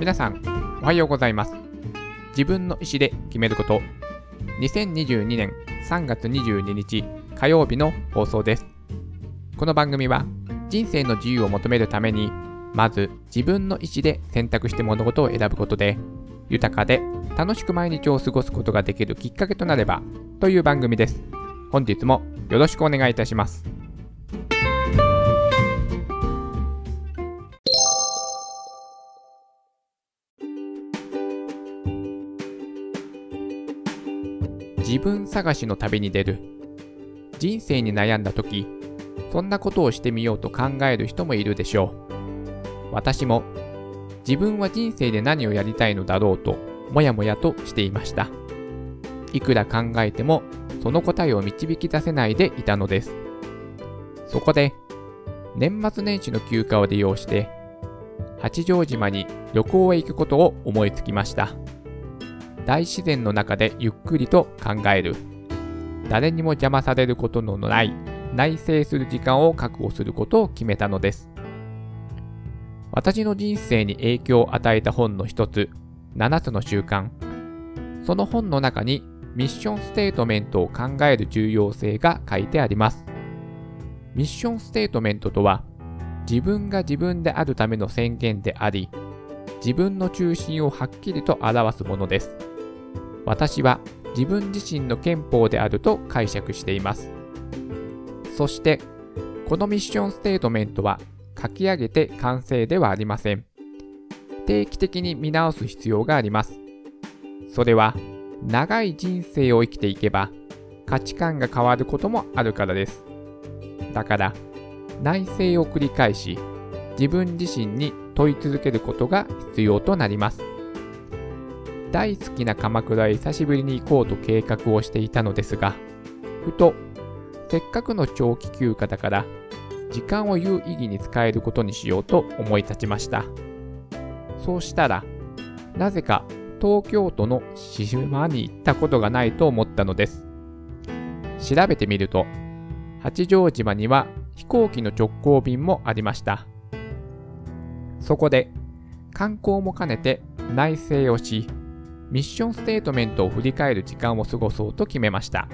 皆さん、おはようございます。自分の意思で決めること、2022年3月22日火曜日の放送です。この番組は、人生の自由を求めるために、まず自分の意思で選択して物事を選ぶことで、豊かで楽しく毎日を過ごすことができるきっかけとなればという番組です。本日もよろしくお願いいたします。自分探しの旅に出る。人生に悩んだ時そんなことをしてみようと考える人もいるでしょう。私も自分は人生で何をやりたいのだろうともやもやとしていました。いくら考えてもその答えを導き出せないでいたのです。そこで年末年始の休暇を利用して八丈島に旅行へ行くことを思いつきました。大自然の中でゆっくりと考える。誰にも邪魔されることのない内省する時間を確保することを決めたのです。私の人生に影響を与えた本の一つ、7つの習慣。その本の中にミッションステートメントを考える重要性が書いてあります。ミッションステートメントとは、自分が自分であるための宣言であり、自分の中心をはっきりと表すものです。私は自分自身の憲法であると解釈しています。そして、このミッションステートメントは書き上げて完成ではありません。定期的に見直す必要があります。それは、長い人生を生きていけば価値観が変わることもあるからです。だから、内省を繰り返し、自分自身に問い続けることが必要となります。大好きな鎌倉へ久しぶりに行こうと計画をしていたのですが、ふと、せっかくの長期休暇だから、時間を有意義に使えることにしようと思い立ちました。そうしたら、なぜか東京都の島に行ったことがないと思ったのです。調べてみると、八丈島には飛行機の直行便もありました。そこで、観光も兼ねて内省をし、ミッションステートメントを振り返る時間を過ごそうと決めました。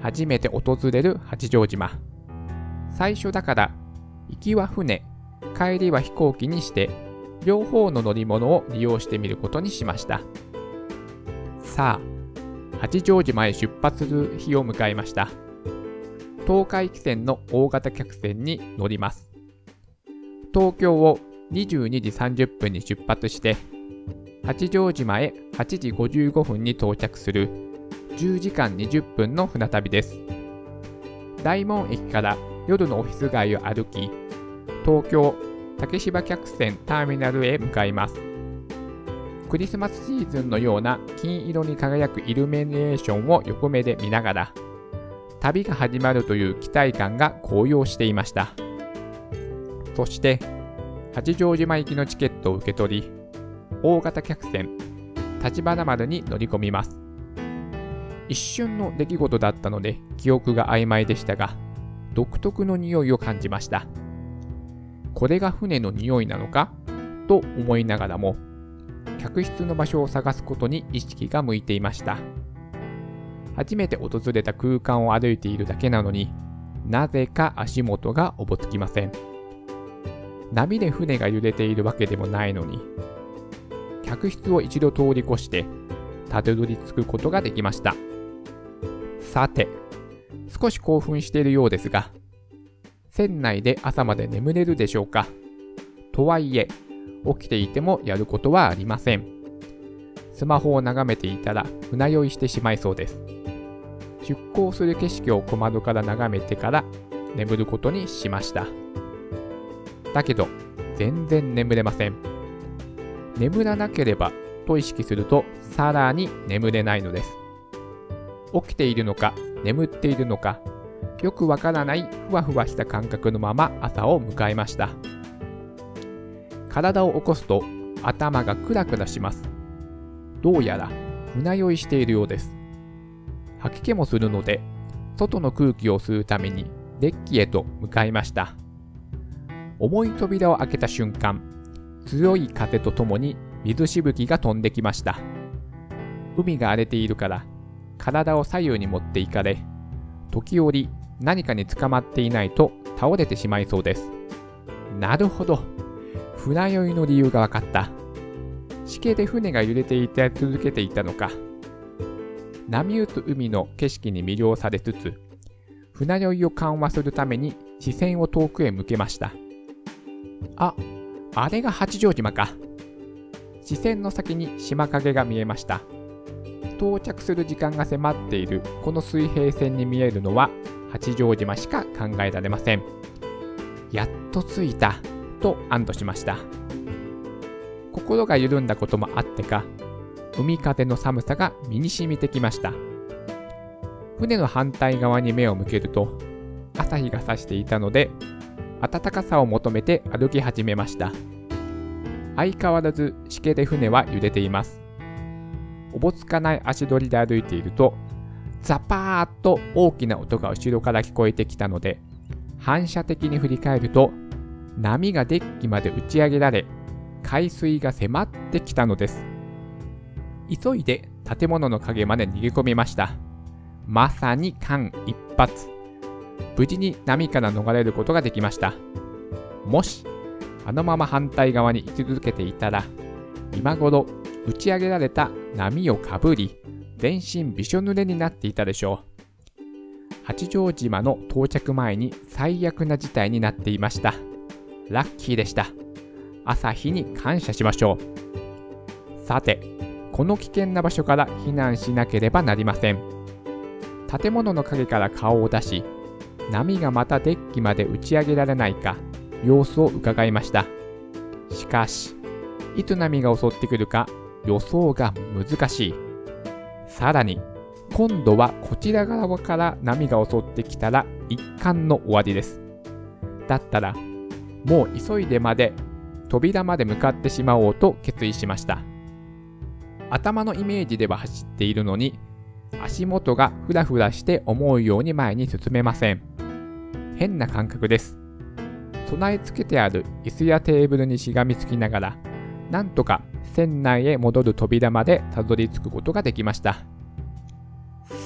初めて訪れる八丈島。最初だから、行きは船、帰りは飛行機にして、両方の乗り物を利用してみることにしました。さあ、八丈島へ出発する日を迎えました。東海汽船の大型客船に乗ります。東京を22時30分に出発して八丈島へ8時55分に到着する10時間20分の船旅です。大門駅から夜のオフィス街を歩き、東京竹芝客船ターミナルへ向かいます。クリスマスシーズンのような金色に輝くイルミネーションを横目で見ながら、旅が始まるという期待感が高揚していました。そして、八丈島行きのチケットを受け取り、大型客船、立花丸に乗り込みます。一瞬の出来事だったので記憶が曖昧でしたが、独特の匂いを感じました。これが船の匂いなのかと思いながらも、客室の場所を探すことに意識が向いていました。初めて訪れた空間を歩いているだけなのになぜか足元がおぼつきません。波で船が揺れているわけでもないのに、客室を一度通り越して、たどり着くことができました。さて、少し興奮しているようですが、船内で朝まで眠れるでしょうかとはいえ、起きていてもやることはありません。スマホを眺めていたら船酔いしてしまいそうです。出港する景色を小窓から眺めてから眠ることにしました。だけど、全然眠れません。眠らなければと意識するとさらに眠れないのです。起きているのか眠っているのかよくわからないふわふわした感覚のまま朝を迎えました。体を起こすと頭がクラクラします。どうやら船酔いしているようです。吐き気もするので外の空気を吸うためにデッキへと向かいました。重い扉を開けた瞬間、強い風とともに水しぶきが飛んできました。海が荒れているから体を左右に持っていかれ時折何かに捕まっていないと倒れてしまいそうです。なるほど。船酔いの理由が分かった。しけで船が揺れていて続けていたのか。波打つ海の景色に魅了されつつ船酔いを緩和するために視線を遠くへ向けました。ああれが八丈島か。視線の先に島影が見えました。到着する時間が迫っている。この水平線に見えるのは八丈島しか考えられません。やっと着いた。と安堵しました。心が緩んだこともあってか海風の寒さが身に染みてきました。船の反対側に目を向けると朝日が差していたので暖かさを求めて歩き始めました。相変わらずしけで船は揺れています。おぼつかない足取りで歩いているとザパーッと大きな音が後ろから聞こえてきたので反射的に振り返ると波がデッキまで打ち上げられ海水が迫ってきたのです。急いで建物の陰まで逃げ込みました。まさに間一髪。無事に波から逃れることができました。もしあのまま反対側に行き続けていたら今頃打ち上げられた波をかぶり全身びしょ濡れになっていたでしょう。八丈島の到着前に最悪な事態になっていました。ラッキーでした。朝日に感謝しましょう。さてこの危険な場所から避難しなければなりません。建物の陰から顔を出し波がまたデッキまで打ち上げられないか様子を伺いました。しかしいつ波が襲ってくるか予想が難しい。さらに今度はこちら側から波が襲ってきたら一貫の終わりです。だったらもう急いでまで扉まで向かってしまおうと決意しました。頭のイメージでは走っているのに足元がふらふらして思うように前に進めません。変な感覚です。備え付けてある椅子やテーブルにしがみつきながらなんとか船内へ戻る扉までたどり着くことができました。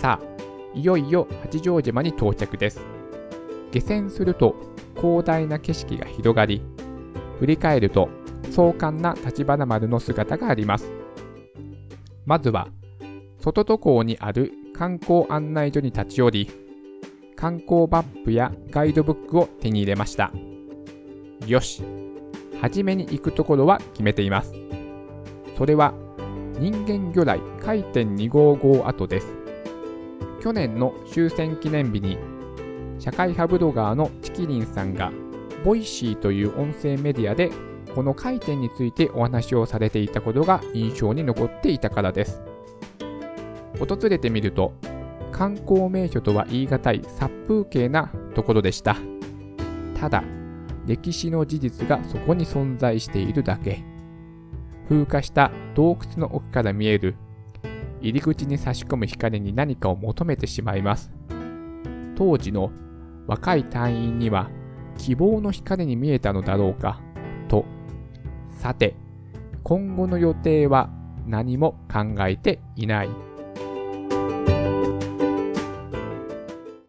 さあいよいよ八丈島に到着です。下船すると広大な景色が広がり振り返ると壮観な橘丸の姿があります。まずは外戸港にある観光案内所に立ち寄り観光マップやガイドブックを手に入れました。よし。初めに行くところは決めています。それは人間魚雷回転255跡です。去年の終戦記念日に社会派ブロガーのちきりんさんが Voicy という音声メディアでこの回天についてお話をされていたことが印象に残っていたからです。訪れてみると観光名所とは言い難い殺風景なところでした。ただ歴史の事実がそこに存在しているだけ。風化した洞窟の奥から見える。入り口に差し込む光に何かを求めてしまいます。当時の若い隊員には希望の光に見えたのだろうか。と。さて今後の予定は何も考えていない。